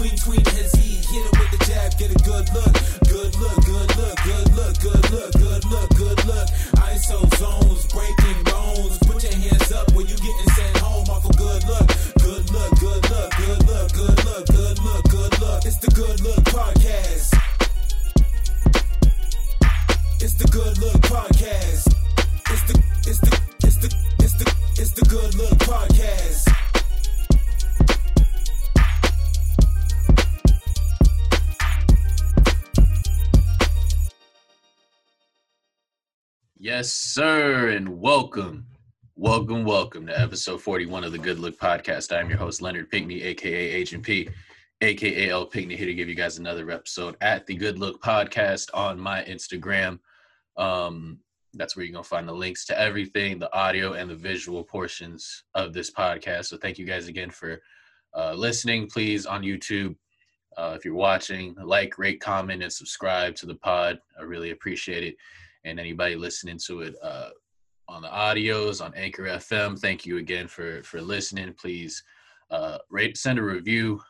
Between tween his he hit him with the jab, get a good look, good look, good look, good look, good look, good look, good look. ISO zones, breaking bones. Put your hands up when you getting sent home off a good look, good look, good look, good look, good look, good look, good look. It's the good look podcast. It's the good look podcast. It's the it's the it's the it's the it's the good look podcast. Yes, sir, and welcome, welcome, welcome to episode 41 of the Good Look Podcast. I'm your host, Leonard Pinkney, aka Agent P, aka L Pinkney, here to give you guys another episode at the Good Look Podcast on my Instagram. Um, that's where you're gonna find the links to everything, the audio and the visual portions of this podcast. So thank you guys again for uh, listening. Please on YouTube, uh, if you're watching, like, rate, comment, and subscribe to the pod. I really appreciate it and anybody listening to it uh, on the audios on Anchor FM. Thank you again for for listening. Please uh, rate, send a review,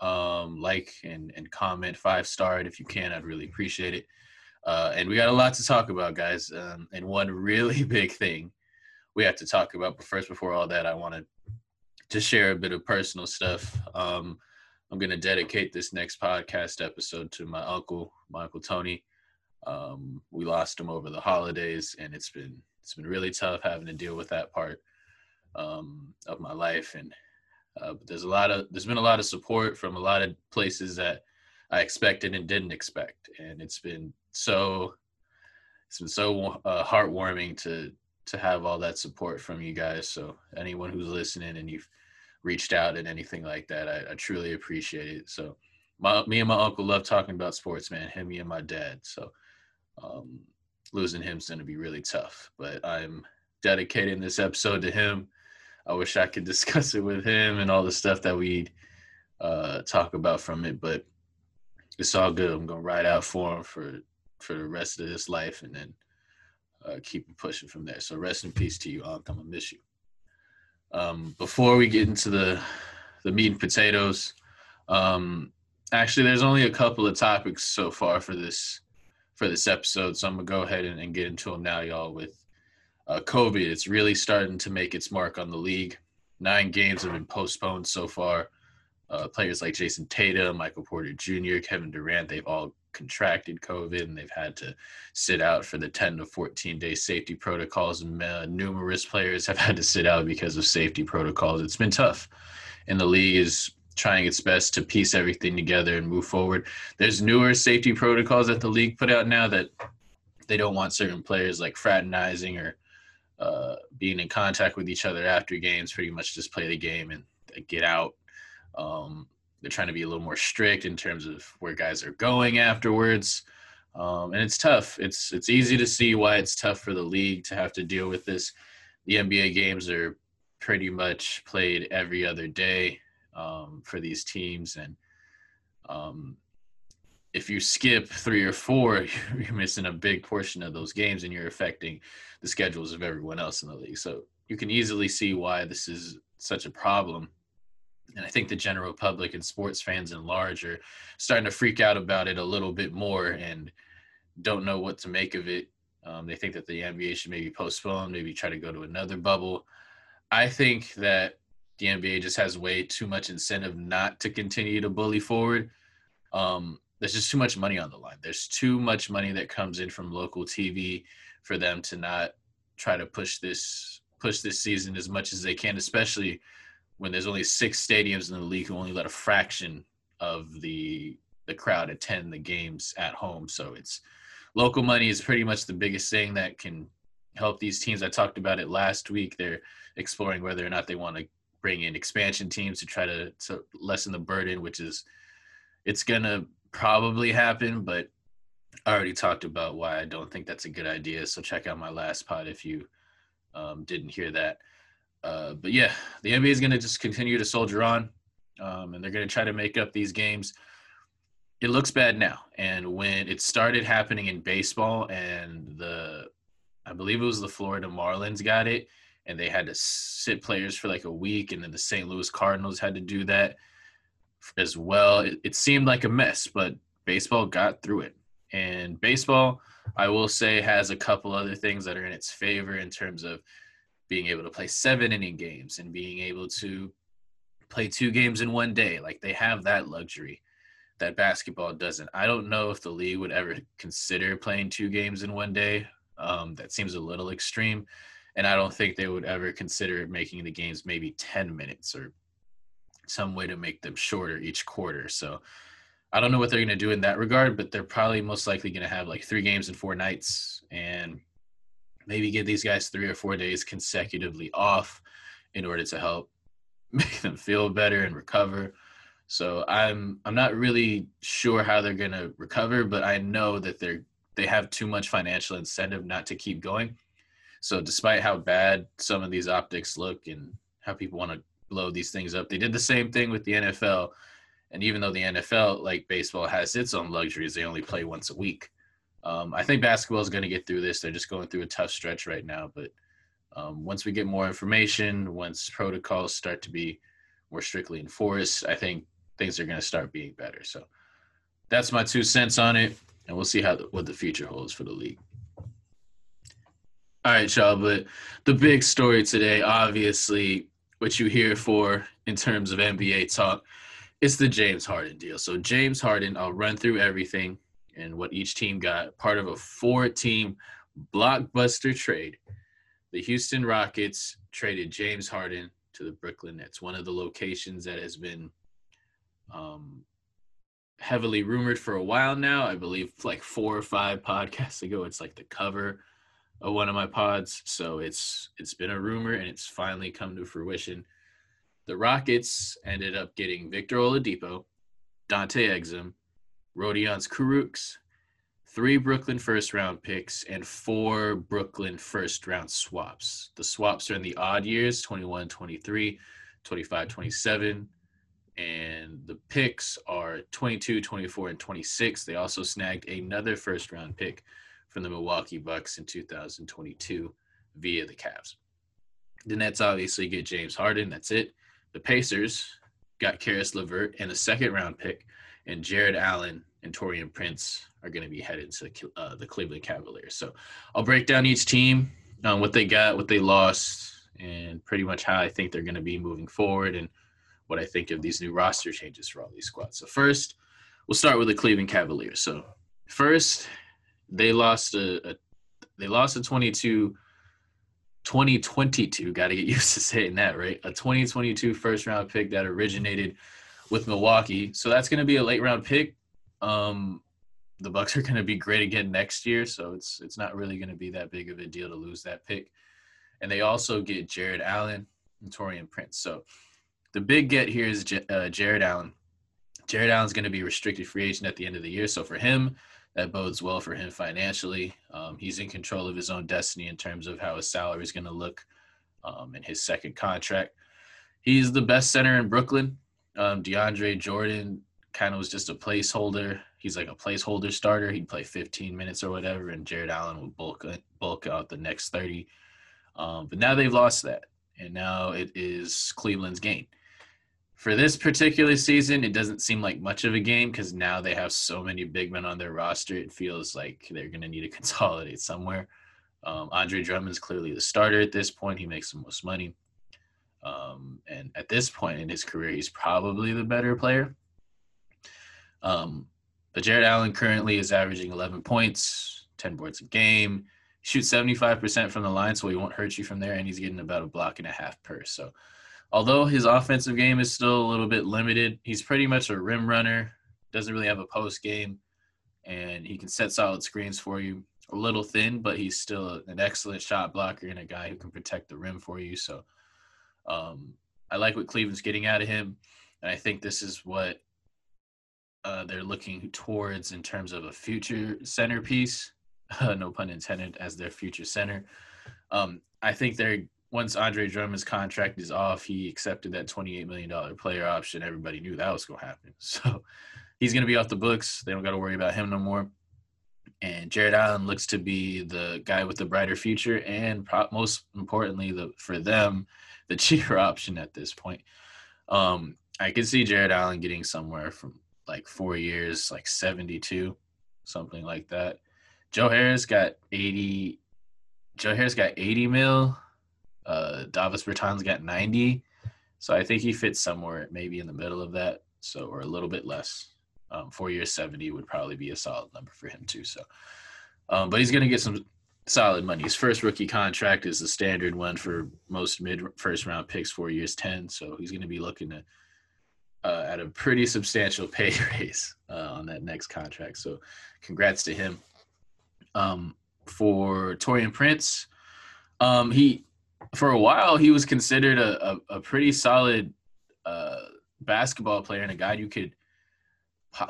um, like and and comment five star it if you can. I'd really appreciate it. Uh, and we got a lot to talk about, guys. Um, and one really big thing we have to talk about. But first, before all that, I want to share a bit of personal stuff. Um, I'm going to dedicate this next podcast episode to my uncle, my uncle Tony. Um, we lost him over the holidays, and it's been it's been really tough having to deal with that part um, of my life. And uh, but there's a lot of there's been a lot of support from a lot of places that I expected and didn't expect, and it's been so it's been so uh, heartwarming to to have all that support from you guys. So anyone who's listening and you've reached out and anything like that, I, I truly appreciate it. So my me and my uncle love talking about sports, man. Him, me, and my dad. So um, losing him's going to be really tough. But I'm dedicating this episode to him. I wish I could discuss it with him and all the stuff that we uh, talk about from it, but it's all good. I'm gonna ride out for him for for the rest of his life, and then uh, keep pushing from there. So rest in peace to you, Unc. I'm gonna miss you. Um, before we get into the the meat and potatoes, um, actually, there's only a couple of topics so far for this for this episode, so I'm gonna go ahead and, and get into them now, y'all. With uh, COVID, it's really starting to make its mark on the league. Nine games have been postponed so far. Uh, players like Jayson Tatum, Michael Porter Jr., Kevin Durant, they've all contracted COVID and they've had to sit out for the 10 to 14 day safety protocols. And uh, numerous players have had to sit out because of safety protocols. It's been tough. And the league is trying its best to piece everything together and move forward. There's newer safety protocols that the league put out now that they don't want certain players like fraternizing or uh, being in contact with each other after games. Pretty much just play the game and get out. Um, they're trying to be a little more strict in terms of where guys are going afterwards. Um, and it's tough. It's it's easy to see why it's tough for the league to have to deal with this. The NBA games are pretty much played every other day um, for these teams, and um, if you skip three or four, you're missing a big portion of those games, and you're affecting the schedules of everyone else in the league. So you can easily see why this is such a problem and I think the general public and sports fans in large are starting to freak out about it a little bit more and don't know what to make of it. Um, they think that the NBA should maybe postpone, maybe try to go to another bubble. I think that the NBA just has way too much incentive not to continue to bully forward. Um, there's just too much money on the line. There's too much money that comes in from local TV for them to not try to push this push this season as much as they can, especially when there's only six stadiums in the league who only let a fraction of the the crowd attend the games at home. So it's local money is pretty much the biggest thing that can help these teams. I talked about it last week. They're exploring whether or not they want to bring in expansion teams to try to, to lessen the burden, which is it's gonna probably happen, but I already talked about why I don't think that's a good idea. So check out my last pod if you um, didn't hear that. Uh, but yeah, the NBA is going to just continue to soldier on, um, and they're going to try to make up these games. It looks bad now, and when it started happening in baseball, and the, I believe it was the Florida Marlins got it, and they had to sit players for like a week, and then the St. Louis Cardinals had to do that. as well. It, it seemed like a mess, but baseball got through it. And baseball, I will say, has a couple other things that are in its favor in terms of being able to play seven inning games and being able to play two games in one day. Like they have that luxury that basketball doesn't. I don't know if the league would ever consider playing two games in one day. Um, that seems a little extreme. And I don't think they would ever consider making the games maybe 10 minutes or some way to make them shorter each quarter. So I don't know what they're going to do in that regard, but they're probably most likely going to have like three games in four nights and maybe give these guys three or four days consecutively off in order to help make them feel better and recover. So I'm I'm not really sure how they're going to recover, but I know that they're they have too much financial incentive not to keep going. So despite how bad some of these optics look and how people want to blow these things up, they did the same thing with the NFL. And even though the NFL, like baseball, has its own luxuries, they only play once a week. Um, I think basketball is going to get through this. They're just going through a tough stretch right now. But um, once we get more information, once protocols start to be more strictly enforced, I think things are going to start being better. So that's my two cents on it, and we'll see how the, what the future holds for the league. All right, y'all. But the big story today, obviously, what you hear for in terms of NBA talk, it's the James Harden deal. So James Harden, I'll run through everything and what each team got. Part of a four-team blockbuster trade. The Houston Rockets traded James Harden to the Brooklyn Nets, one of the locations that has been um, heavily rumored for a while now. I believe like four or five podcasts ago, it's like the cover of one of my pods. So it's it's been a rumor and it's finally come to fruition. The Rockets ended up getting Victor Oladipo, Dante Exum, Rodions Kurucs, three Brooklyn first round picks, and four Brooklyn first round swaps. The swaps are in the odd years 21, 23, 25, 27. And the picks are 22, 24, and 26. They also snagged another first round pick from the Milwaukee Bucks in 2022 via the Cavs. The Nets obviously get James Harden. That's it. The Pacers got Caris LeVert and a second round pick, and Jarrett Allen and Taurean Prince are going to be headed to uh, the Cleveland Cavaliers. So I'll break down each team, um, what they got, what they lost, and pretty much how I think they're going to be moving forward and what I think of these new roster changes for all these squads. So first, we'll start with the Cleveland Cavaliers. So first, they lost a, a they lost a 22 2022 got to get used to saying that right? A 2022 first round pick that originated with milwaukee. So that's going to be a late round pick. Um the bucks are going to be great again next year so it's it's not really going to be that big of a deal to lose that pick. And they also get jarrett allen and taurean prince. So the big get here is J- uh, jarrett allen. Jarrett allen's going to be restricted free agent at the end of the year. So for him that bodes well for him financially. Um, he's in control of his own destiny in terms of how his salary is going to look um, in his second contract. He's the best center in Brooklyn. Um, DeAndre Jordan kind of was just a placeholder. He's like a placeholder starter. He'd play 15 minutes or whatever, and Jarrett Allen would bulk bulk out the next 30. Um, but now they've lost that, and now it is Cleveland's game for this particular season, it doesn't seem like much of a game because now they have so many big men on their roster. It feels like they're going to need to consolidate somewhere. Um, Andre Drummond's clearly the starter at this point. He makes the most money. Um, and at this point in his career, he's probably the better player. Um, but Jarrett Allen currently is averaging 11 points, 10 boards a game. He shoots 75% from the line, so he won't hurt you from there. And he's getting about a block and a half per. So although his offensive game is still a little bit limited, he's pretty much a rim runner, doesn't really have a post game, and he can set solid screens for you. A little thin, but he's still an excellent shot blocker and a guy who can protect the rim for you. So um, I like what Cleveland's getting out of him, and I think this is what uh, they're looking towards in terms of a future centerpiece. No pun intended, as their future center. Um, I think they're once Andre Drummond's contract is off, he accepted that $28 million player option. Everybody knew that was going to happen. So he's going to be off the books. They don't got to worry about him no more. And Jarrett Allen looks to be the guy with the brighter future, and pro- most importantly, the for them, the cheaper option at this point. Um, I could see Jarrett Allen getting somewhere from like four years, like 72, something like that. Joe Harris got 80. Joe Harris got 80 mil. Uh, Davis Bertans got 90. So I think he fits somewhere maybe in the middle of that. So, or a little bit less. Um, four years, 70 would probably be a solid number for him too. So, um, but he's going to get some solid money. His first rookie contract is the standard one for most mid first round picks, four years, 10. So he's going to be looking at, uh, at a pretty substantial pay raise uh, on that next contract. So congrats to him. Um, for Taurean Prince, um, he, for a while, he was considered a, a, a pretty solid uh, basketball player and a guy you could,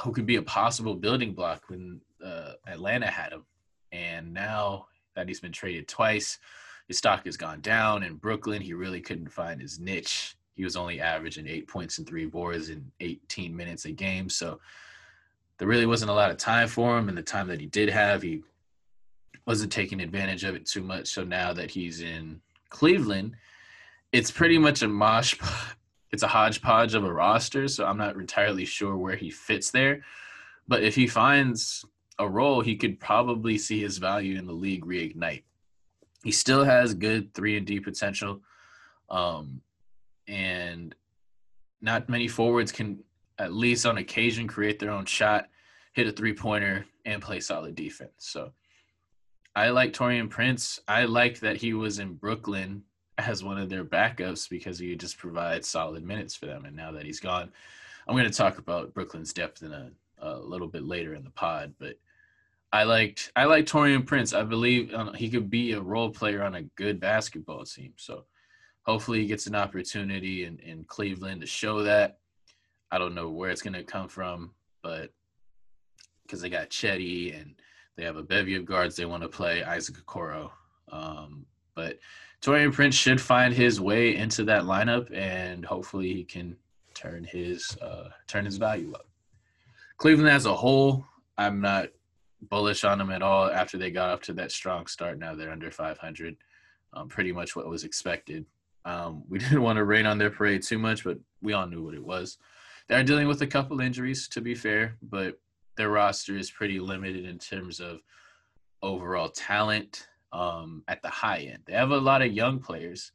who could be a possible building block when uh, Atlanta had him. And now that he's been traded twice. His stock has gone down. In Brooklyn, he really couldn't find his niche. He was only averaging eight points and three boards in 18 minutes a game. So there really wasn't a lot of time for him. And the time that he did have, he wasn't taking advantage of it too much. So now that he's in Cleveland, it's pretty much a mosh. It's a hodgepodge of a roster. So I'm not entirely sure where he fits there. But if he finds a role, he could probably see his value in the league reignite. He still has good three and D potential, um, and not many forwards can, at least on occasion, create their own shot, hit a three pointer, and play solid defense. So, I like Taurean Prince. I like that he was in Brooklyn as one of their backups because he just provides solid minutes for them. And now that he's gone, I'm going to talk about Brooklyn's depth in a, a little bit later in the pod, but I liked I like Taurean Prince. I believe um, he could be a role player on a good basketball team. So hopefully he gets an opportunity in, in Cleveland to show that. I don't know where it's gonna come from, but because they got Chetty and they have a bevy of guards they want to play, Isaac Okoro. Um, but Taurean Prince should find his way into that lineup and hopefully he can turn his uh, turn his value up. Cleveland as a whole, I'm not bullish on them at all after they got up to that strong start. Now they're under 500, um, pretty much what was expected. Um, we didn't want to rain on their parade too much, but we all knew what it was. They're dealing with a couple injuries, to be fair, but their roster is pretty limited in terms of overall talent um, at the high end. They have a lot of young players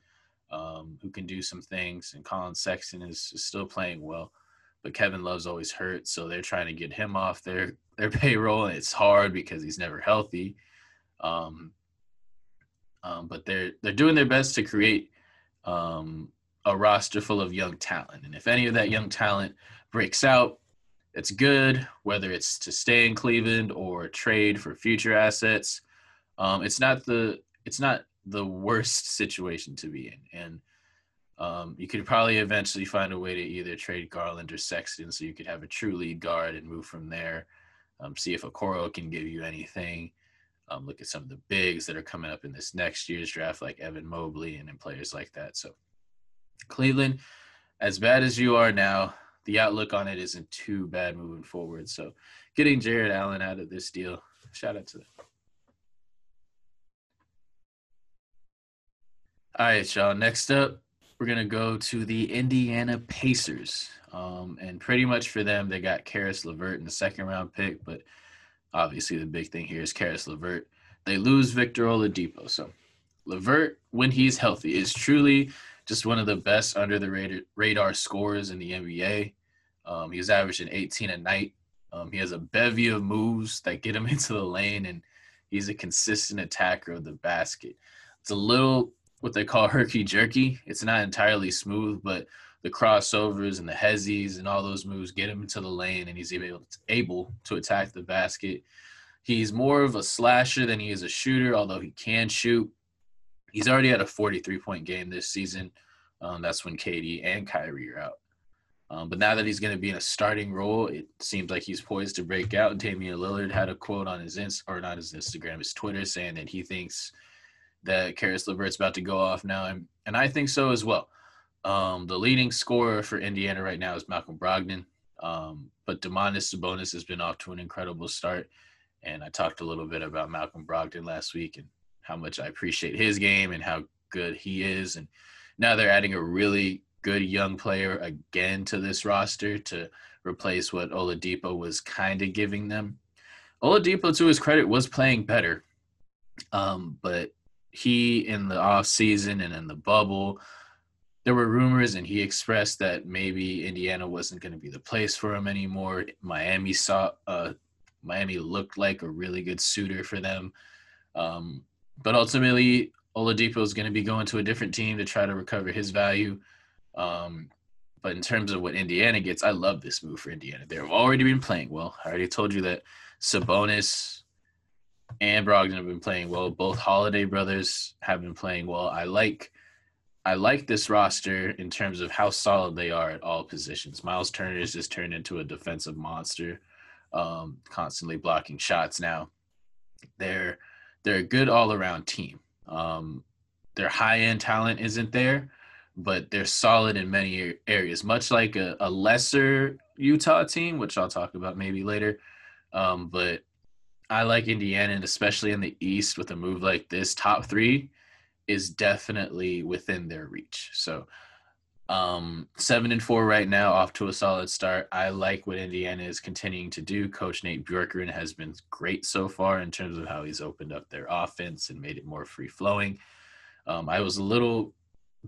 um, who can do some things, and Collin Sexton is, is still playing well but Kevin Love's always hurt, so they're trying to get him off their their payroll, and it's hard because he's never healthy. Um, um, but they're they're doing their best to create um, a roster full of young talent, and if any of that young talent breaks out, it's good. Whether it's to stay in Cleveland or trade for future assets, um, it's not the it's not the worst situation to be in, and um, you could probably eventually find a way to either trade Garland or Sexton so you could have a true lead guard and move from there. Um, see if Okoro can give you anything. Um, look at some of the bigs that are coming up in this next year's draft, like Evan Mobley and, and players like that. So, Cleveland, as bad as you are now, the outlook on it isn't too bad moving forward. So, getting Jarrett Allen out of this deal, shout out to them. All right, y'all. Next up, we're gonna go to the Indiana Pacers. Um, and pretty much for them, they got Caris LeVert in the second round pick, but obviously the big thing here is Caris LeVert. They lose Victor Oladipo. So LeVert, when he's healthy, is truly just one of the best under the radar, scorers in the NBA. Um, he's averaging 18 a night. Um, he has a bevy of moves that get him into the lane, and he's a consistent attacker of the basket. It's a little what they call herky jerky. It's not entirely smooth, but the crossovers and the hezzies and all those moves get him into the lane, and he's able to, able to attack the basket. He's more of a slasher than he is a shooter, although he can shoot. He's already had a 43 point game this season. Um, that's when KD and Kyrie are out. Um, but now that he's going to be in a starting role, it seems like he's poised to break out. Damian Lillard had a quote on his Inst- or not his Instagram, his Twitter, saying that he thinks that Caris LeVert's about to go off now, and, and I think so as well. Um, the leading scorer for Indiana right now is Malcolm Brogdon, um, but Domantas Sabonis has been off to an incredible start, and I talked a little bit about Malcolm Brogdon last week and how much I appreciate his game and how good he is, and now they're adding a really good young player again to this roster to replace what Oladipo was kind of giving them. Oladipo, to his credit, was playing better, um, but he in the off season and in the bubble, there were rumors, and he expressed that maybe Indiana wasn't going to be the place for him anymore. Miami saw, uh, Miami looked like a really good suitor for them, um, but ultimately Oladipo is going to be going to a different team to try to recover his value. Um, but in terms of what Indiana gets, I love this move for Indiana. They've already been playing well. I already told you that Sabonis and Brogdon have been playing well. Both Holiday brothers have been playing well. I like I like this roster in terms of how solid they are at all positions. Miles Turner has just turned into a defensive monster, um, constantly blocking shots now. They're they're a good all around team. Um, their high end talent isn't there, but they're solid in many areas, much like a, a lesser Utah team, which I'll talk about maybe later. Um, but I like Indiana, and especially in the East with a move like this, top three is definitely within their reach. So um, seven and four right now, off to a solid start. I like what Indiana is continuing to do. Coach Nate Bjorkgren has been great so far in terms of how he's opened up their offense and made it more free flowing. Um, I was a little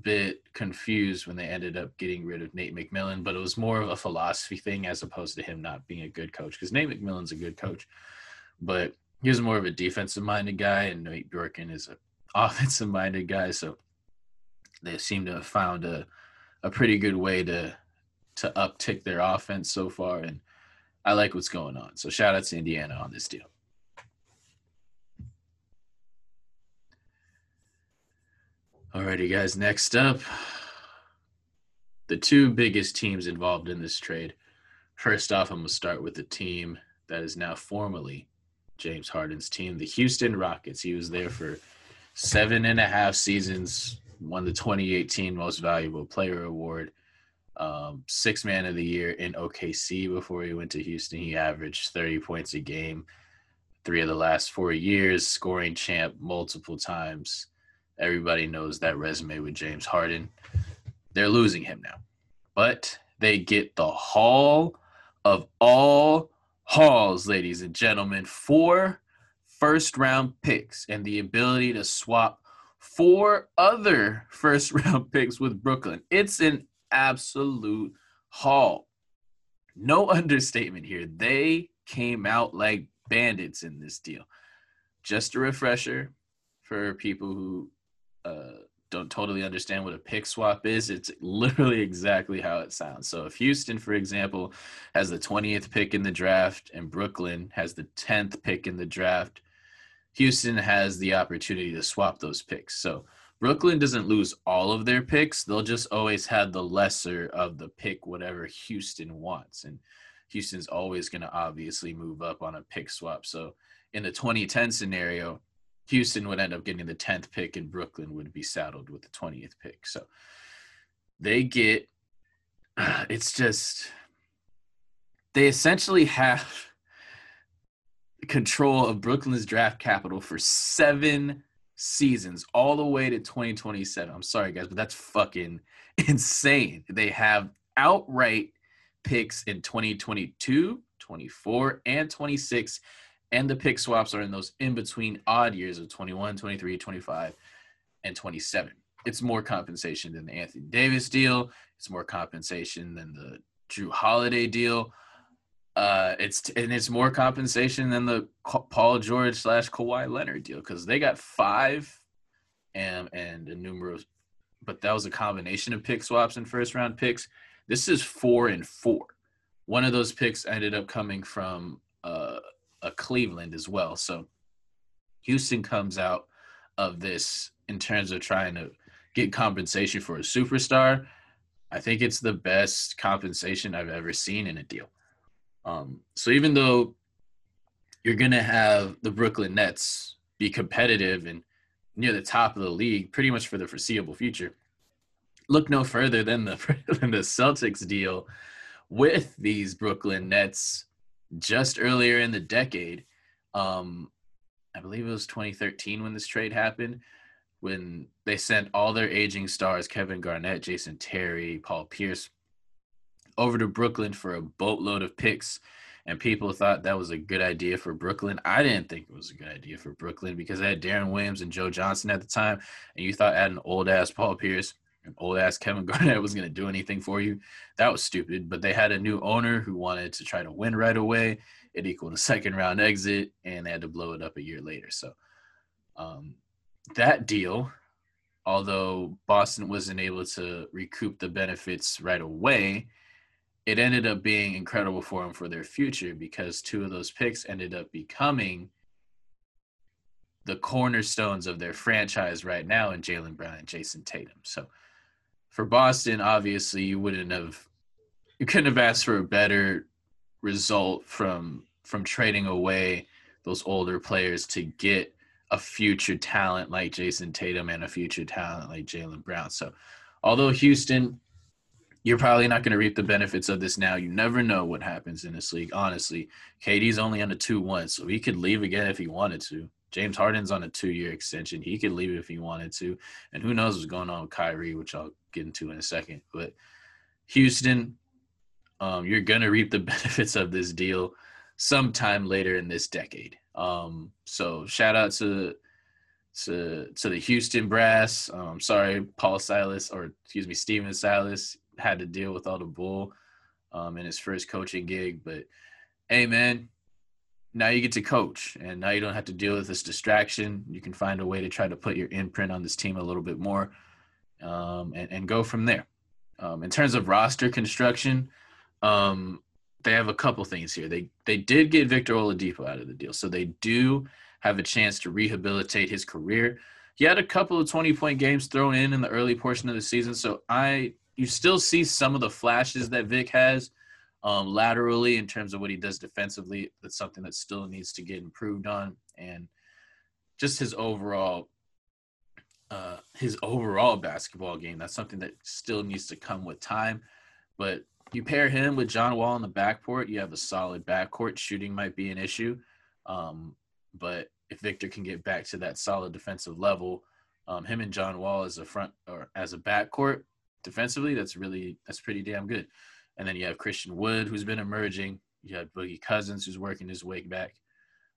bit confused when they ended up getting rid of Nate McMillan, but it was more of a philosophy thing as opposed to him not being a good coach because Nate McMillan's a good coach, but he was more of a defensive minded guy, and Nate Bjorkgren is an offensive minded guy. So they seem to have found a a pretty good way to to uptick their offense so far, and I like what's going on. So shout out to Indiana on this deal. Alrighty, guys. Next up, the two biggest teams involved in this trade. First off, I'm gonna start with the team that is now formally James Harden's team, the Houston Rockets. He was there for seven and a half seasons, won the 2018 Most Valuable Player Award, um, six man of the year in OKC before he went to Houston. He averaged 30 points a game, three of the last four years, scoring champ multiple times. Everybody knows that resume with James Harden. They're losing him now, but they get the Haul of all hauls, ladies and gentlemen. Four first round picks and the ability to swap four other first round picks with Brooklyn. It's an absolute haul. No understatement here. They came out like bandits in this deal. Just a refresher for people who uh, don't totally understand what a pick swap is, it's literally exactly how it sounds. So if Houston, for example, has the 20th pick in the draft and Brooklyn has the 10th pick in the draft, Houston has the opportunity to swap those picks. So Brooklyn doesn't lose all of their picks. They'll just always have the lesser of the pick, whatever Houston wants. And Houston's always going to obviously move up on a pick swap. So in the 2010 scenario, Houston would end up getting the 10th pick and Brooklyn would be saddled with the 20th pick. So they get, it's just, they essentially have control of Brooklyn's draft capital for seven seasons, all the way to 2027. I'm sorry, guys, but that's fucking insane. They have outright picks in 2022, 24, and 26. And the pick swaps are in those in between odd years of 21, 23, 25, and 27. It's more compensation than the Anthony Davis deal. It's more compensation than the Jrue Holiday deal. Uh, it's and it's more compensation than the Paul George slash Kawhi Leonard deal because they got five and and a numerous, but that was a combination of pick swaps and first round picks. This is four and four. One of those picks ended up coming from uh, a Cleveland as well. So Houston comes out of this in terms of trying to get compensation for a superstar. I think it's the best compensation I've ever seen in a deal. Um, so even though you're going to have the Brooklyn Nets be competitive and near the top of the league pretty much for the foreseeable future, look no further than the than the Celtics deal with these Brooklyn Nets just earlier in the decade. Um, I believe it was 2013 when this trade happened. when they sent all their aging stars, Kevin Garnett, Jason Terry, Paul Pierce, over to Brooklyn for a boatload of picks. And people thought that was a good idea for Brooklyn. I didn't think it was a good idea for Brooklyn because they had Deron Williams and Joe Johnson at the time. And you thought adding old ass Paul Pierce and old ass Kevin Garnett was going to do anything for you. That was stupid. But they had a new owner who wanted to try to win right away. It equaled a second round exit, and they had to blow it up a year later. So um, that deal, although Boston wasn't able to recoup the benefits right away, it ended up being incredible for them for their future because two of those picks ended up becoming the cornerstones of their franchise right now in Jaylen Brown and Jayson Tatum. So for Boston, obviously you wouldn't have you couldn't have asked for a better result from from trading away those older players to get a future talent like Jayson Tatum and a future talent like Jaylen Brown. So, although Houston, you're probably not going to reap the benefits of this now. You never know what happens in this league. Honestly, KD's only on a 2 1, so he could leave again if he wanted to. James Harden's on a two year extension. He could leave if he wanted to. And who knows what's going on with Kyrie, which I'll get into in a second. But Houston, um, you're going to reap the benefits of this deal sometime later in this decade. Um, so shout out to to to the Houston brass. Um, sorry, Paul Silas or excuse me, Stephen Silas had to deal with all the bull um, in his first coaching gig. But hey, man, now you get to coach, and now you don't have to deal with this distraction. You can find a way to try to put your imprint on this team a little bit more, um, and, and go from there. Um, in terms of roster construction, um, they have a couple things here. They they did get Victor Oladipo out of the deal, so they do have a chance to rehabilitate his career. He had a couple of 20 point games thrown in in the early portion of the season, so I you still see some of the flashes that Vic has um, laterally in terms of what he does defensively. That's something that still needs to get improved on, and just his overall uh, his overall basketball game. That's something that still needs to come with time, but you pair him with John Wall in the backcourt, you have a solid backcourt. Shooting might be an issue, um, but if Victor can get back to that solid defensive level, um, him and John Wall as a front or as a backcourt defensively, that's really that's pretty damn good. And then you have Christian Wood, who's been emerging. You have Boogie Cousins, who's working his way back.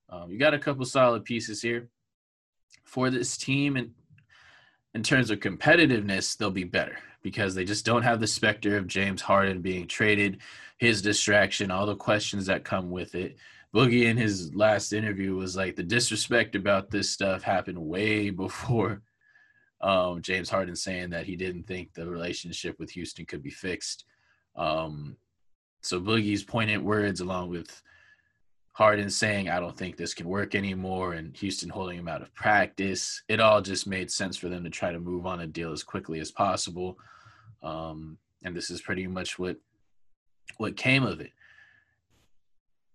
Um, you got a couple solid pieces here for this team, and in terms of competitiveness, they'll be better because they just don't have the specter of James Harden being traded, his distraction, all the questions that come with it. Boogie in his last interview was like the disrespect about this stuff happened way before um, James Harden saying that he didn't think the relationship with Houston could be fixed. Um, so Boogie's poignant words, along with Harden saying, I don't think this can work anymore, and Houston holding him out of practice. It all just made sense for them to try to move on a deal as quickly as possible. Um, and this is pretty much what what came of it.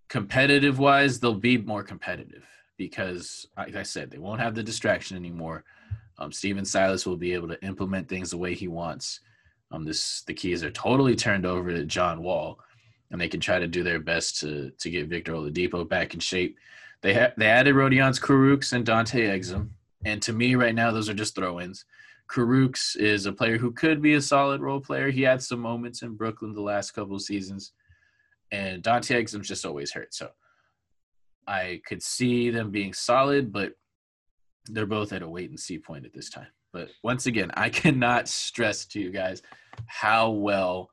Competitive wise, they'll be more competitive because, like I said, they won't have the distraction anymore. Um, Stephen Silas will be able to implement things the way he wants. Um, this the keys are totally turned over to John Wall and they can try to do their best to to get Victor Oladipo back in shape. They ha- they added Rodions Kurucs and Dante Exum, and to me right now those are just throw-ins. Kurucs is a player who could be a solid role player. He had some moments in Brooklyn the last couple of seasons, and Dante Exum's just always hurt. So I could see them being solid, but they're both at a wait and see point at this time. But once again, I cannot stress to you guys how well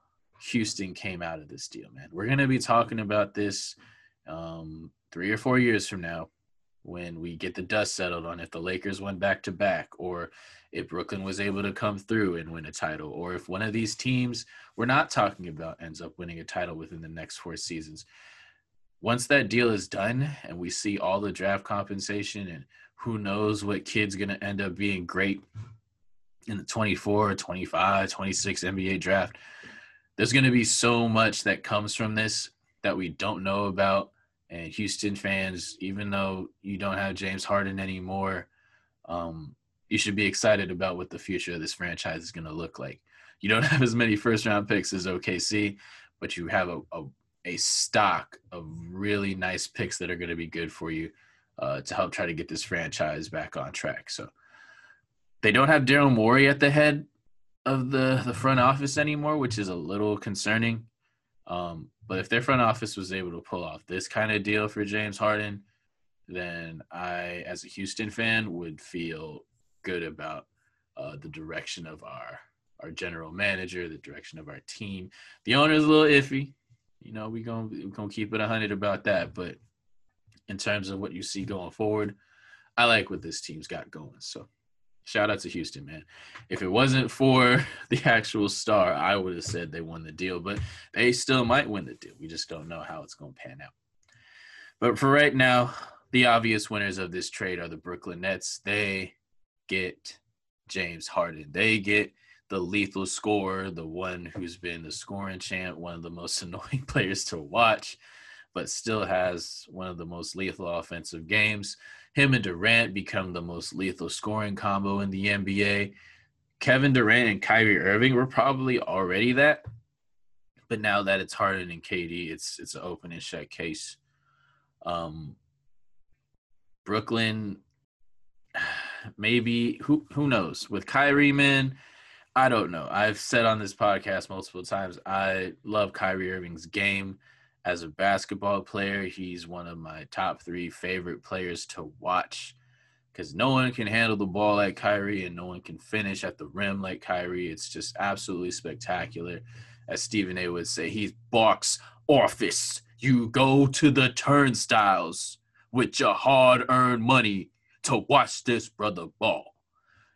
Houston came out of this deal, man. We're going to be talking about this um, three or four years from now when we get the dust settled on if the Lakers went back to back or if Brooklyn was able to come through and win a title or if one of these teams we're not talking about ends up winning a title within the next four seasons. Once that deal is done and we see all the draft compensation and who knows what kid's going to end up being great in the 24, 25, 26 NBA draft – there's going to be so much that comes from this that we don't know about. And Houston fans, even though you don't have James Harden anymore, um, you should be excited about what the future of this franchise is going to look like. You don't have as many first round picks as OKC, but you have a, a, a stock of really nice picks that are going to be good for you uh, to help try to get this franchise back on track. So They don't have Daryl Morey at the head of the the front office anymore, which is a little concerning. Um, but if their front office was able to pull off this kind of deal for James Harden, then I, as a Houston fan, would feel good about uh, the direction of our our general manager, the direction of our team. The owner is a little iffy. You know, we gonna we gonna keep it hundred about that. But in terms of what you see going forward, I like what this team's got going. So shout out to Houston, man. If it wasn't for the actual star, I would have said they won the deal, but they still might win the deal. We just don't know how it's gonna pan out. But for right now, the obvious winners of this trade are the Brooklyn Nets. They get James Harden. They get the lethal scorer, the one who's been the scoring champ, one of the most annoying players to watch, but still has one of the most lethal offensive games. Him and Durant become the most lethal scoring combo in the NBA. Kevin Durant and Kyrie Irving were probably already that, but now that it's Harden and KD, it's it's an open and shut case. Um, Brooklyn, maybe who who knows with Kyrie man. I don't know. I've said on this podcast multiple times. I love Kyrie Irving's game as a basketball player. He's one of my top three favorite players to watch because no one can handle the ball like Kyrie and no one can finish at the rim like Kyrie. It's just absolutely spectacular. As Stephen A would say, he's box office. You go to the turnstiles with your hard earned money to watch this brother ball.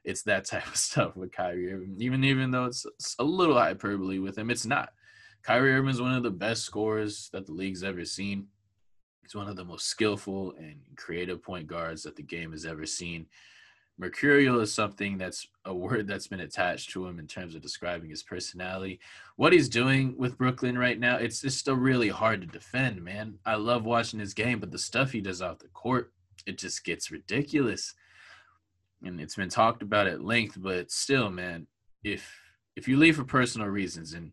It's that type of stuff with Kyrie Even even though it's a little hyperbole with him, it's not. Kyrie Irving is one of the best scorers that the league's ever seen. He's one of the most skillful and creative point guards that the game has ever seen. Mercurial is something that's a word that's been attached to him in terms of describing his personality. What he's doing with Brooklyn right now, it's just still really hard to defend, man. I love watching his game, but the stuff he does off the court, it just gets ridiculous. And it's been talked about at length, but still, man, if if you leave for personal reasons and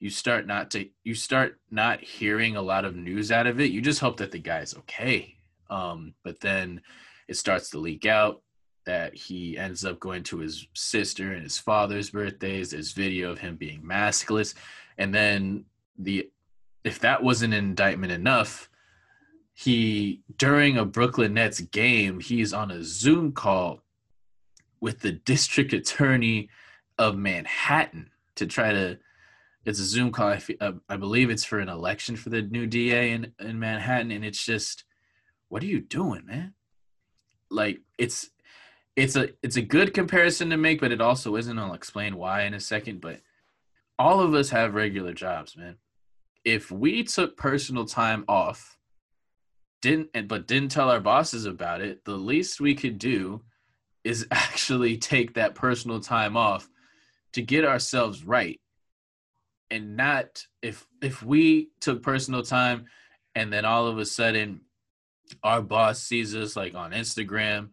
you start not to you start not hearing a lot of news out of it, you just hope that the guy's okay. Um, but then it starts to leak out that he ends up going to his sister and his father's birthdays. There's video of him being maskless. And then the if that wasn't an indictment enough, he during a Brooklyn Nets game, he's on a Zoom call with the district attorney of Manhattan to try to it's a Zoom call. I, uh, I believe it's for an election for the new DA in, in Manhattan. And it's just, what are you doing, man? Like it's it's a it's a good comparison to make, but it also isn't. I'll explain why in a second. But all of us have regular jobs, man. If we took personal time off, didn't but didn't tell our bosses about it, the least we could do is actually take that personal time off to get ourselves right. And not if if we took personal time and then all of a sudden our boss sees us like on Instagram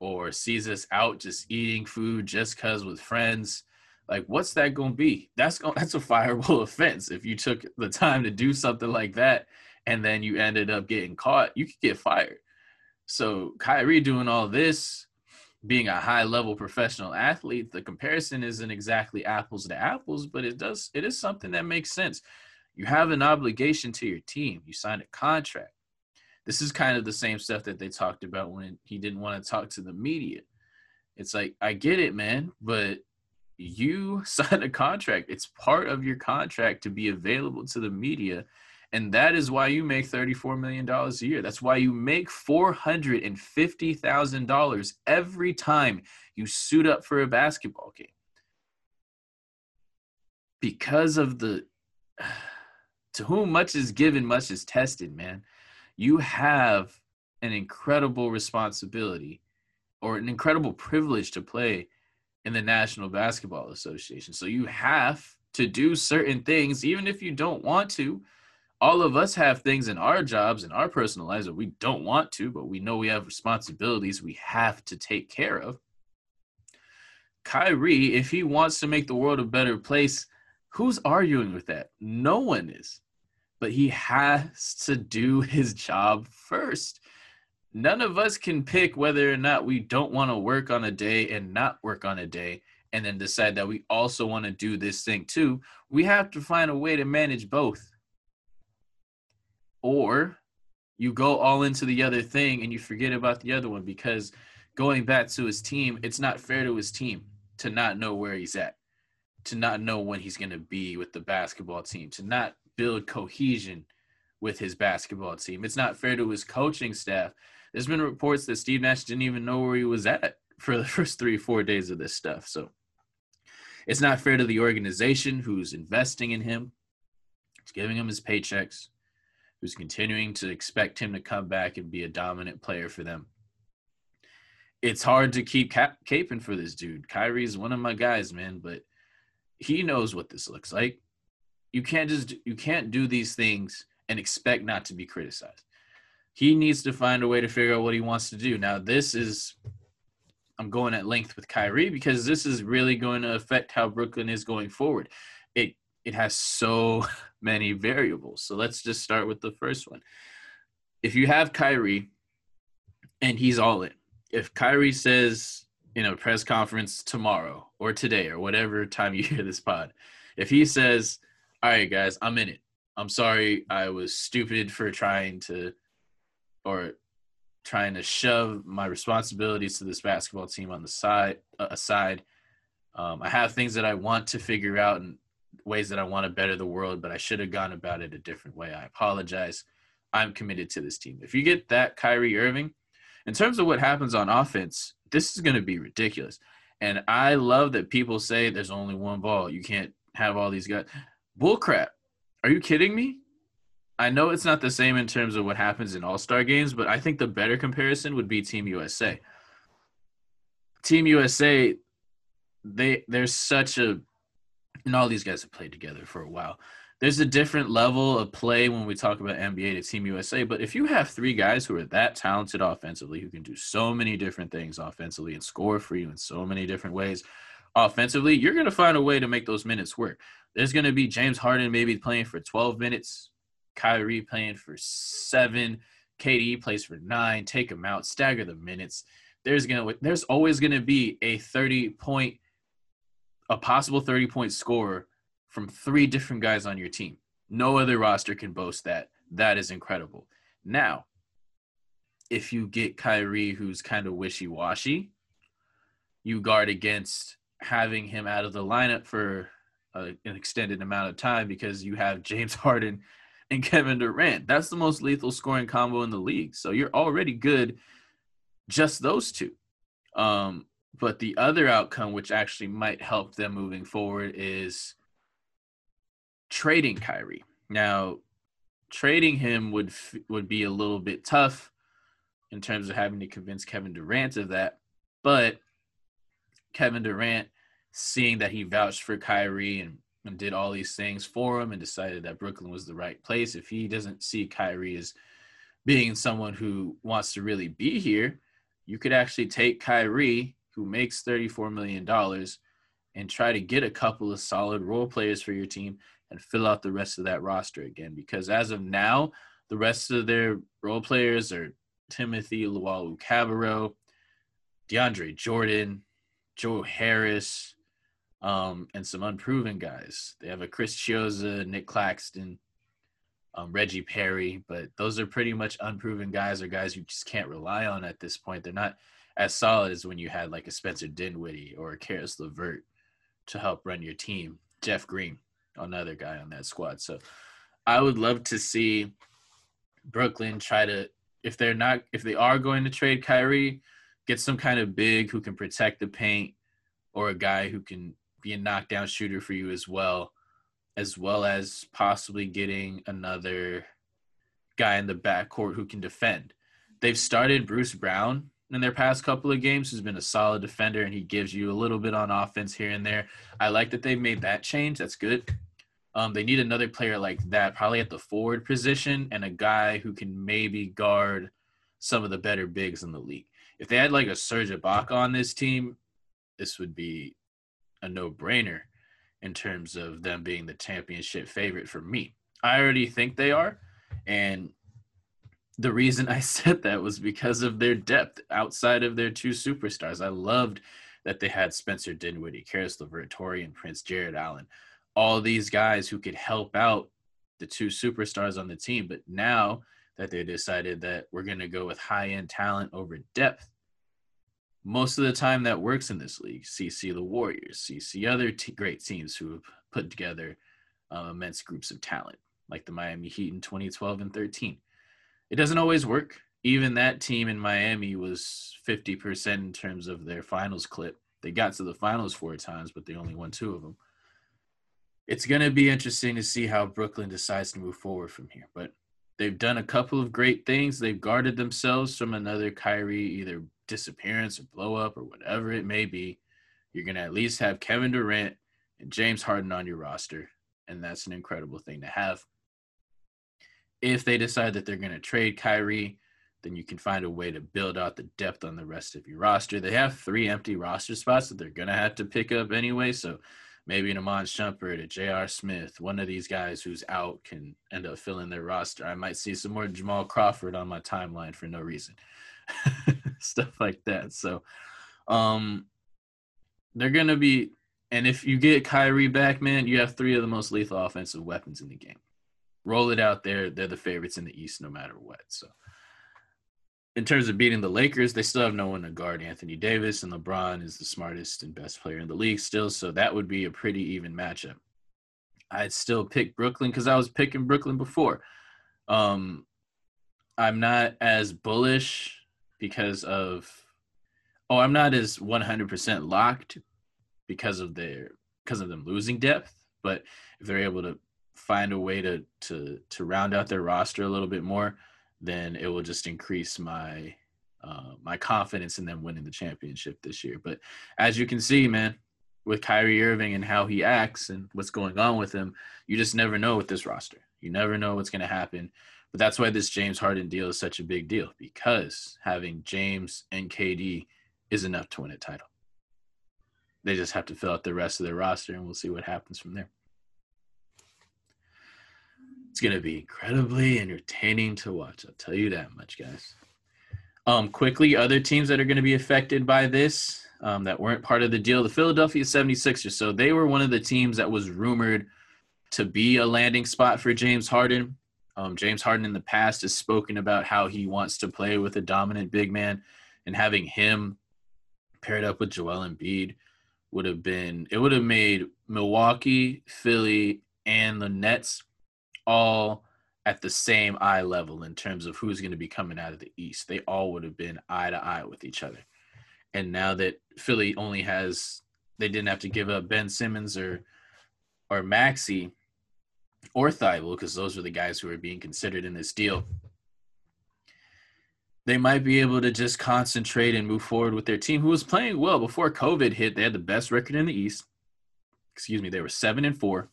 or sees us out just eating food just cuz with friends like what's that going to be? That's going that's a fireable offense. If you took the time to do something like that and then you ended up getting caught you could get fired. So Kyrie doing all this being a high level professional athlete the comparison isn't exactly apples to apples but it does it is something that makes sense you have an obligation to your team you signed a contract this is kind of the same stuff that they talked about when he didn't want to talk to the media. It's like, I get it, man, but you signed a contract. It's part of your contract to be available to the media. And that is why you make $34 million a year. That's why you make $450,000 every time you suit up for a basketball game. Because of the, to whom much is given, much is tested, man you have an incredible responsibility or an incredible privilege to play in the National Basketball Association. So you have to do certain things, even if you don't want to. All of us have things in our jobs and our personal lives that we don't want to, but we know we have responsibilities we have to take care of. Kyrie, if he wants to make the world a better place, who's arguing with that? No one is but he has to do his job first. none of us can pick whether or not we don't want to work on a day and not work on a day and then decide that we also want to do this thing too. We have to find a way to manage both. Or you go all into the other thing and you forget about the other one because going back to his team, it's not fair to his team to not know where he's at, to not know when he's going to be with the basketball team, to not build cohesion with his basketball team. It's not fair to his coaching staff. There's been reports that Steve Nash didn't even know where he was at for the first three, four days of this stuff. So it's not fair to the organization who's investing in him, who's giving him his paychecks, who's continuing to expect him to come back and be a dominant player for them. It's hard to keep cap- caping for this dude. Kyrie's one of my guys, man, but he knows what this looks like. You can't just you can't do these things and expect not to be criticized. He needs to find a way to figure out what he wants to do. Now, this is I'm going at length with Kyrie because this is really going to affect how Brooklyn is going forward. It has so many variables. So let's just start with the first one. If you have Kyrie and he's all in, if Kyrie says in a press conference tomorrow or today or whatever time you hear this pod, if he says, All right, guys, I'm in it. I'm sorry I was stupid for trying to or trying to shove my responsibilities to this basketball team on the side uh, aside. Um, I have things that I want to figure out and ways that I want to better the world, but I should have gone about it a different way. I apologize. I'm committed to this team. If you get that Kyrie Irving, in terms of what happens on offense, this is going to be ridiculous. And I love that people say there's only one ball. You can't have all these guys. Bullcrap. Are you kidding me? I know it's not the same in terms of what happens in All Star games, but I think the better comparison would be Team USA. Team USA, they there's such a, and all these guys have played together for a while. There's a different level of play when we talk about NBA to Team USA. But if you have three guys who are that talented offensively, who can do so many different things offensively and score for you in so many different ways offensively, you're going to find a way to make those minutes work. There's going to be James Harden maybe playing for 12 minutes, Kyrie playing for seven, KD plays for nine. Take them out, stagger the minutes. There's gonna there's always gonna be a 30 point, a possible 30 point scorer from three different guys on your team. No other roster can boast that. That is incredible. Now, if you get Kyrie, who's kind of wishy washy, you guard against having him out of the lineup for a, an extended amount of time because you have James Harden and Kevin Durant. That's the most lethal scoring combo in the league. So you're already good, just those two. Um, but the other outcome, which actually might help them moving forward, is trading Kyrie. Now, trading him would would be a little bit tough in terms of having to convince Kevin Durant of that, but Kevin Durant, seeing that he vouched for Kyrie and and did all these things for him and decided that Brooklyn was the right place, if he doesn't see Kyrie as being someone who wants to really be here, you could actually take Kyrie, who makes $34 million, and try to get a couple of solid role players for your team and fill out the rest of that roster again. Because as of now, the rest of their role players are Timothy Luwawu-Cabarrot, DeAndre Jordan, Joe Harris, um, and some unproven guys. They have a Chris Chiozza, Nick Claxton, um, Reggie Perry, but those are pretty much unproven guys or guys you just can't rely on at this point. They're not as solid as when you had like a Spencer Dinwiddie or a Caris LeVert to help run your team. Jeff Green, another guy on that squad. So I would love to see Brooklyn try to, if they're not, if they are going to trade Kyrie, get some kind of big who can protect the paint or a guy who can be a knockdown shooter for you as well, as well as possibly getting another guy in the backcourt who can defend. They've started Bruce Brown in their past couple of games, who's been a solid defender, and he gives you a little bit on offense here and there. I like that they made that change. That's good. Um, they need another player like that, probably at the forward position, and a guy who can maybe guard some of the better bigs in the league. If they had like a Serge Ibaka on this team, this would be a no brainer in terms of them being the championship favorite for me. I already think they are. And the reason I said that was because of their depth outside of their two superstars. I loved that they had Spencer Dinwiddie, Caris LeVert, Taurean Prince, Jarrett Allen, all these guys who could help out the two superstars on the team. But now that they decided that we're going to go with high end talent over depth, most of the time that works in this league. CC the Warriors, CC other t- great teams who have put together uh, immense groups of talent, like the Miami Heat in 2012 and 13. It doesn't always work. Even that team in Miami was 50% in terms of their finals clip. They got to the finals four times, but they only won two of them. It's going to be interesting to see how Brooklyn decides to move forward from here. But they've done a couple of great things. They've guarded themselves from another Kyrie either disappearance or blow up or whatever it may be. You're going to at least have Kevin Durant and James Harden on your roster. And that's an incredible thing to have. If they decide that they're going to trade Kyrie, then you can find a way to build out the depth on the rest of your roster. They have three empty roster spots that they're going to have to pick up anyway. So maybe an Iman Shumpert, a J.R. Smith, one of these guys who's out can end up filling their roster. I might see some more Jamal Crawford on my timeline for no reason. Stuff like that. So um they're going to be and if you get Kyrie back, man, you have three of the most lethal offensive weapons in the game. Roll it out there. They're the favorites in the East no matter what. So in terms of beating the Lakers, they still have no one to guard Anthony Davis, and LeBron is the smartest and best player in the league still. So that would be a pretty even matchup. I'd still pick Brooklyn because I was picking Brooklyn before. Um, I'm not as bullish because of, oh, I'm not as 100% locked because of their because of them losing depth. But if they're able to find a way to to to round out their roster a little bit more, then it will just increase my uh, my confidence in them winning the championship this year. But as you can see, man, with Kyrie Irving and how he acts and what's going on with him, you just never know with this roster. You never know what's going to happen. But that's why this James Harden deal is such a big deal because having James and KD is enough to win a title. They just have to fill out the rest of their roster, and we'll see what happens from there. It's going to be incredibly entertaining to watch. I'll tell you that much, guys. Um, quickly, other teams that are going to be affected by this um, that weren't part of the deal the Philadelphia 76ers. So they were one of the teams that was rumored to be a landing spot for James Harden. Um, James Harden in the past has spoken about how he wants to play with a dominant big man, and having him paired up with Joel Embiid would have been it would have made Milwaukee, Philly, and the Nets all at the same eye level in terms of who's going to be coming out of the East. They all would have been eye to eye with each other. And now that Philly only has, they didn't have to give up Ben Simmons or or Maxey or Thybulle because those were the guys who were being considered in this deal. They might be able to just concentrate and move forward with their team, who was playing well before COVID hit. They had the best record in the East. Excuse me, they were seven and four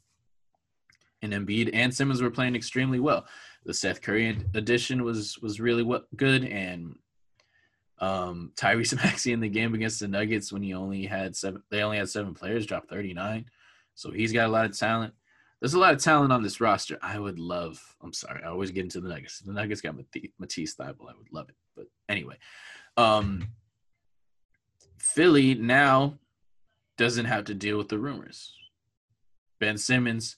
and Embiid and Simmons were playing extremely well. The Seth Curry addition was was really good, and um, Tyrese Maxey in the game against the Nuggets when he only had seven, they only had seven players, dropped 39. So he's got a lot of talent. There's a lot of talent on this roster. I would love. I'm sorry, I always get into the Nuggets. the Nuggets got Matisse Thybulle, I would love it. But anyway, um, Philly now doesn't have to deal with the rumors. Ben Simmons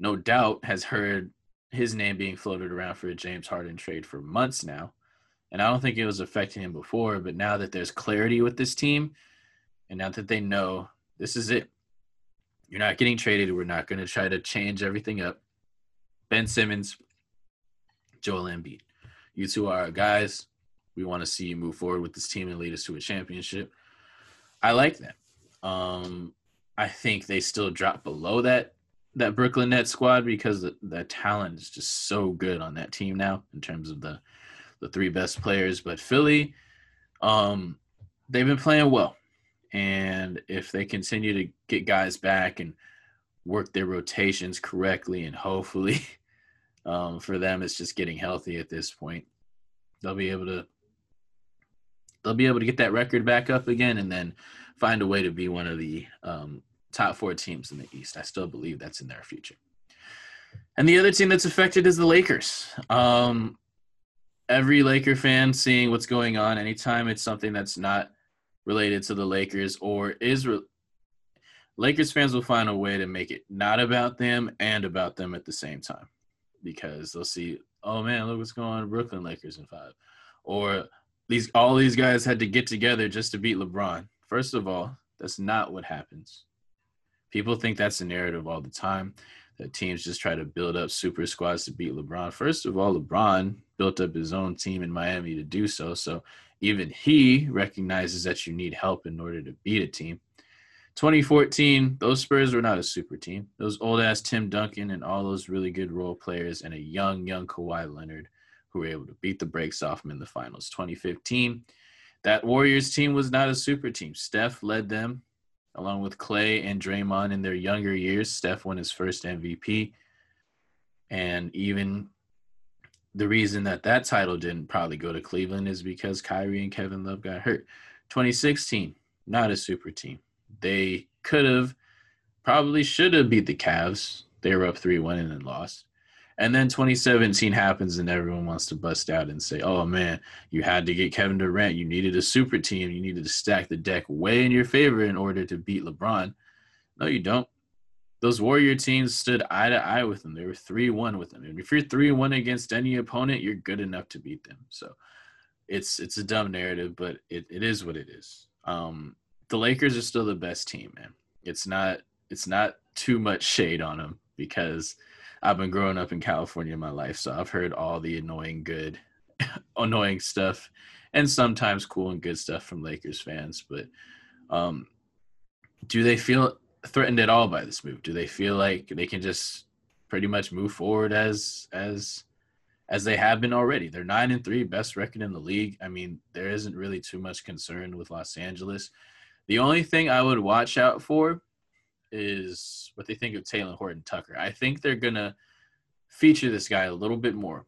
no doubt has heard his name being floated around for a James Harden trade for months now. And I don't think it was affecting him before, but now that there's clarity with this team, and now that they know this is it, you're not getting traded. We're not going to try to change everything up. Ben Simmons, Joel Embiid, you two are our guys. We want to see you move forward with this team and lead us to a championship. I like that. Um, I think they still drop below that that Brooklyn Nets squad because the, the talent is just so good on that team now in terms of the the three best players. But Philly, um, they've been playing well, and if they continue to get guys back and work their rotations correctly, and hopefully, um, for them, it's just getting healthy at this point. They'll be able to they'll be able to get that record back up again, and then find a way to be one of the um, top four teams in the East. I still believe that's in their future. And the other team that's affected is the Lakers. Um, every Laker fan seeing what's going on anytime it's something that's not related to the Lakers or is re- Lakers fans will find a way to make it not about them and about them at the same time because they'll see, oh man, look what's going on Brooklyn Lakers in five, or these all these guys had to get together just to beat LeBron. First of all, that's not what happens. People think that's a narrative all the time that teams just try to build up super squads to beat LeBron. First of all, LeBron built up his own team in Miami to do so. So even he recognizes that you need help in order to beat a team. 2014, those Spurs were not a super team. Those old ass Tim Duncan and all those really good role players and a young, young Kawhi Leonard who were able to beat the brakes off him in the finals. 2015, that Warriors team was not a super team. Steph led them along with Clay and Draymond in their younger years. Steph won his first MVP. And even the reason that that title didn't probably go to Cleveland is because Kyrie and Kevin Love got hurt. 2016, not a super team. They could have, probably should have beat the Cavs. They were up 3 1 and then lost. And then 2017 happens, and everyone wants to bust out and say, oh man, you had to get Kevin Durant. You needed a super team. You needed to stack the deck way in your favor in order to beat LeBron. No, you don't. Those Warrior teams stood eye to eye with them. They were 3 1 with them. And if you're 3 1 against any opponent, you're good enough to beat them. So it's it's a dumb narrative, but it, it is what it is. Um, the Lakers are still the best team, man. It's not it's not too much shade on them because – I've been growing up in California my life, so I've heard all the annoying good, annoying stuff, and sometimes cool and good stuff from Lakers fans. But um, do they feel threatened at all by this move? Do they feel like they can just pretty much move forward as as as they have been already? They're nine and three, best record in the league. I mean, there isn't really too much concern with Los Angeles. The only thing I would watch out for is what they think of Talen Horton Tucker. I think they're gonna feature this guy a little bit more,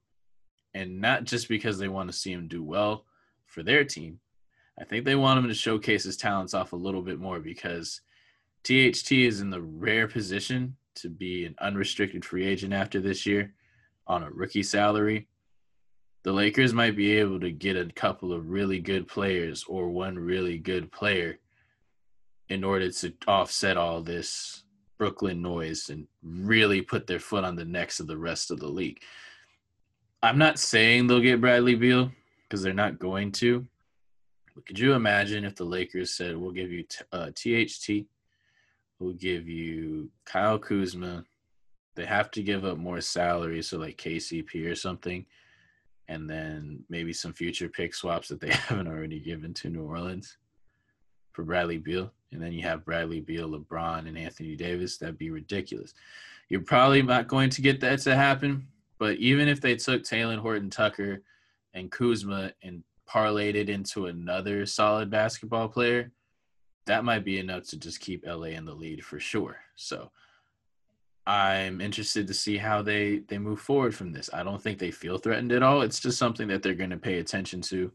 and not just because they want to see him do well for their team. I think they want him to showcase his talents off a little bit more because THT is in the rare position to be an unrestricted free agent after this year on a rookie salary. The Lakers might be able to get a couple of really good players or one really good player in order to offset all this Brooklyn noise and really put their foot on the necks of the rest of the league. I'm not saying they'll get Bradley Beal because they're not going to. But could you imagine if the Lakers said, "We'll give you t- uh, THT, we'll give you Kyle Kuzma. They have to give up more salary, so like KCP or something, and then maybe some future pick swaps that they haven't already given to New Orleans for Bradley Beal." And then you have Bradley Beal, LeBron, and Anthony Davis, that'd be ridiculous. You're probably not going to get that to happen, but even if they took Talen Horton Tucker and Kuzma and parlayed it into another solid basketball player, that might be enough to just keep LA in the lead for sure. So I'm interested to see how they they move forward from this. I don't think they feel threatened at all. It's just something that they're going to pay attention to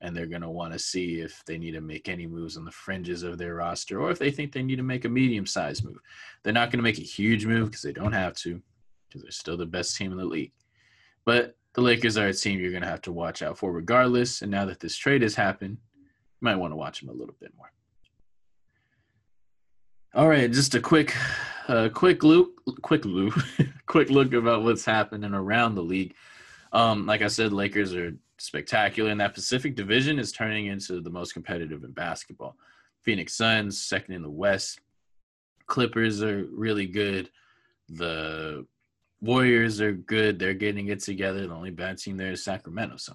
and they're going to want to see if they need to make any moves on the fringes of their roster or if they think they need to make a medium sized move. They're not going to make a huge move because they don't have to because they're still the best team in the league. But the Lakers are a team you're going to have to watch out for regardless. And now that this trade has happened, you might want to watch them a little bit more. All right, just a quick, uh, quick loop, quick loop, quick look about what's happening around the league. Um, like I said, Lakers are spectacular, and that Pacific Division is turning into the most competitive in basketball. Phoenix Suns, second in the West. Clippers are really good. The Warriors are good. They're getting it together. The only bad team there is Sacramento. So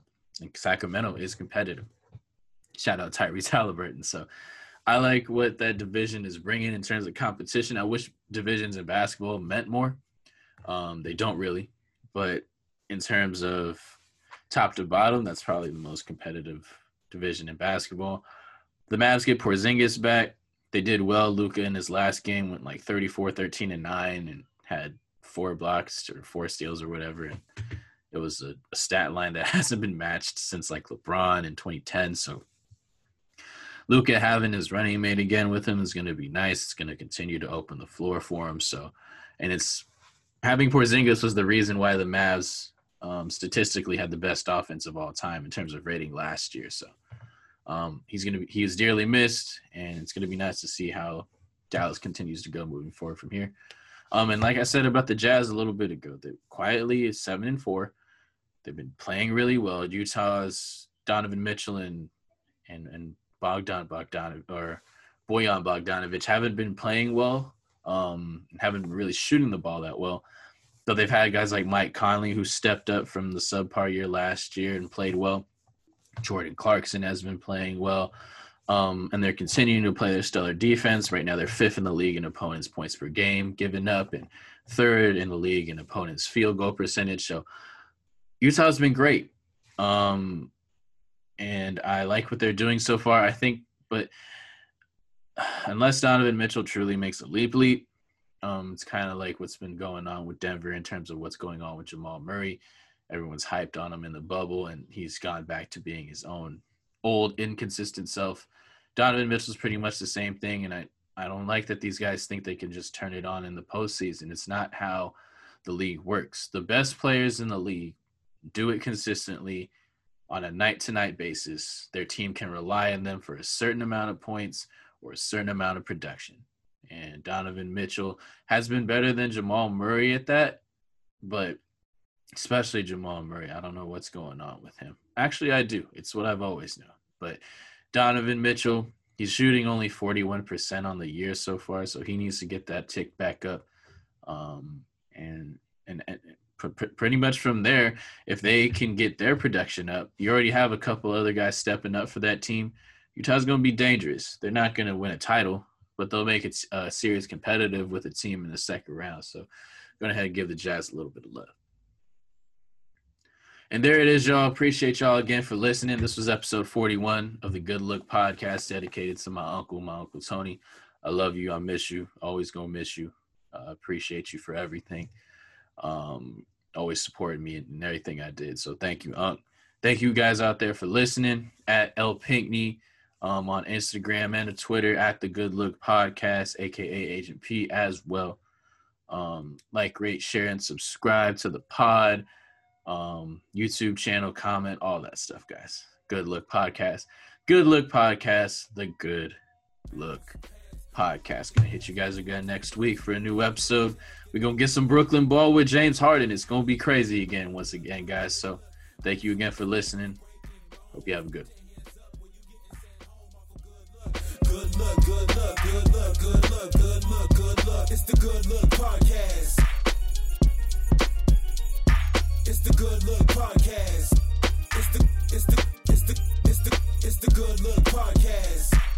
Sacramento is competitive. Shout out Tyrese Halliburton. So I like what that division is bringing in terms of competition. I wish divisions in basketball meant more. Um, they don't really, but in terms of top to bottom, that's probably the most competitive division in basketball. The Mavs get Porzingis back. They did well. Luka in his last game went like 34, 13, and 9 and had four blocks or four steals or whatever. And it was a, a stat line that hasn't been matched since like LeBron in 2010. So Luka having his running mate again with him is going to be nice. It's going to continue to open the floor for him. So, and it's having Porzingis was the reason why the Mavs um, statistically had the best offense of all time in terms of rating last year. So um, he's gonna be he is dearly missed, and it's gonna be nice to see how Dallas continues to go moving forward from here. Um, and like I said about the Jazz a little bit ago, they quietly is seven and four. They've been playing really well. Utah's Donovan Mitchell and and and Bogdan Bogdan or Bojan Bogdanovic haven't been playing well. Um, haven't been really shooting the ball that well. Though they've had guys like Mike Conley who stepped up from the subpar year last year and played well. Jordan Clarkson has been playing well. Um, and they're continuing to play their stellar defense. Right now, they're fifth in the league in opponents' points per game given up, and third in the league in opponents' field goal percentage. So Utah's been great, um, and I like what they're doing so far. I think, but unless Donovan Mitchell truly makes a leap, leap, um, it's kind of like what's been going on with Denver in terms of what's going on with Jamal Murray. Everyone's hyped on him in the bubble, and he's gone back to being his own old, inconsistent self. Donovan Mitchell's pretty much the same thing, and I, I don't like that these guys think they can just turn it on in the postseason. It's not how the league works. The best players in the league do it consistently on a night to night basis. Their team can rely on them for a certain amount of points or a certain amount of production. And Donovan Mitchell has been better than Jamal Murray at that, but especially Jamal Murray. I don't know what's going on with him. Actually, I do. It's what I've always known. But Donovan Mitchell, he's shooting only 41% on the year so far, so he needs to get that tick back up. Um, and, and, and pr- pr- pretty much from there, if they can get their production up, you already have a couple other guys stepping up for that team. Utah's going to be dangerous. They're not going to win a title, but they'll make it uh, serious competitive with a team in the second round. So, going ahead and give the Jazz a little bit of love. And there it is, y'all. Appreciate y'all again for listening. This was episode 41 of the Good Look podcast dedicated to my uncle, my uncle Tony. I love you. I miss you. Always gonna miss you. Uh, appreciate you for everything. Um, always supporting me in everything I did. So thank you, Unc. Thank you guys out there for listening at L Pinkney um, on Instagram and Twitter at the Good Look Podcast, aka Agent P, as well. Um, like, rate, share, and subscribe to the pod um, YouTube channel, comment, all that stuff, guys. Good Look Podcast. Good Look Podcast. The Good Look Podcast. Gonna hit you guys again next week for a new episode. We're gonna get some Brooklyn ball with James Harden. It's gonna be crazy again, once again, guys. So thank you again for listening. Hope you have a good. Good look, good look, good look, good look, good look, good look. It's the Good Look Podcast. It's the Good Look Podcast. It's the, it's the, it's the, it's the, it's the Good Look Podcast.